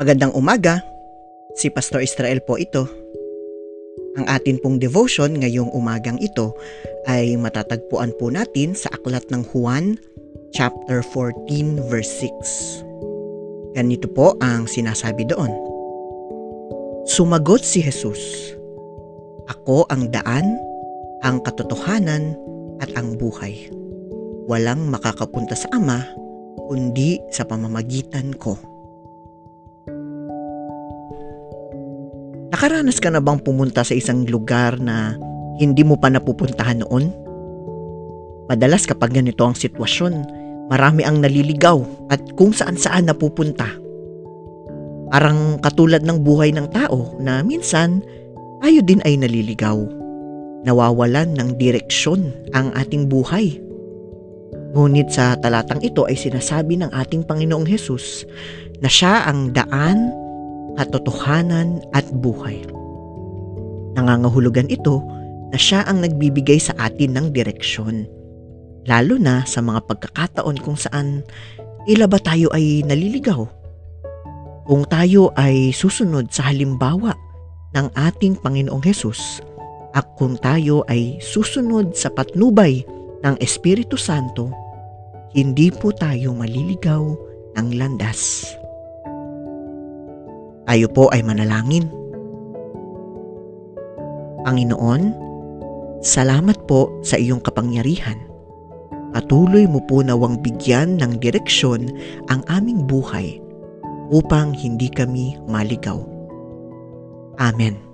Magandang umaga. Si Pastor Israel po ito. Ang atin pong devotion ngayong umagang ito ay matatagpuan po natin sa aklat ng Juan chapter 14 verse 6. Ganito po ang sinasabi doon. Sumagot si Jesus, Ako ang daan, ang katotohanan at ang buhay. Walang makakapunta sa Ama kundi sa pamamagitan ko. Nakaranas ka na bang pumunta sa isang lugar na hindi mo pa napupuntahan noon? Madalas kapag ganito ang sitwasyon, marami ang naliligaw at kung saan saan napupunta. Parang katulad ng buhay ng tao na minsan tayo din ay naliligaw. Nawawalan ng direksyon ang ating buhay. Ngunit sa talatang ito ay sinasabi ng ating Panginoong Hesus na siya ang daan, katotohanan at buhay. Nangangahulugan ito na siya ang nagbibigay sa atin ng direksyon. Lalo na sa mga pagkakataon kung saan tila ba tayo ay naliligaw. Kung tayo ay susunod sa halimbawa ng ating Panginoong Hesus at kung tayo ay susunod sa patnubay ng Espiritu Santo, hindi po tayo maliligaw ng landas. Tayo po ay manalangin. Panginoon, salamat po sa iyong kapangyarihan. Patuloy mo po nawang bigyan ng direksyon ang aming buhay upang hindi kami maligaw. Amen.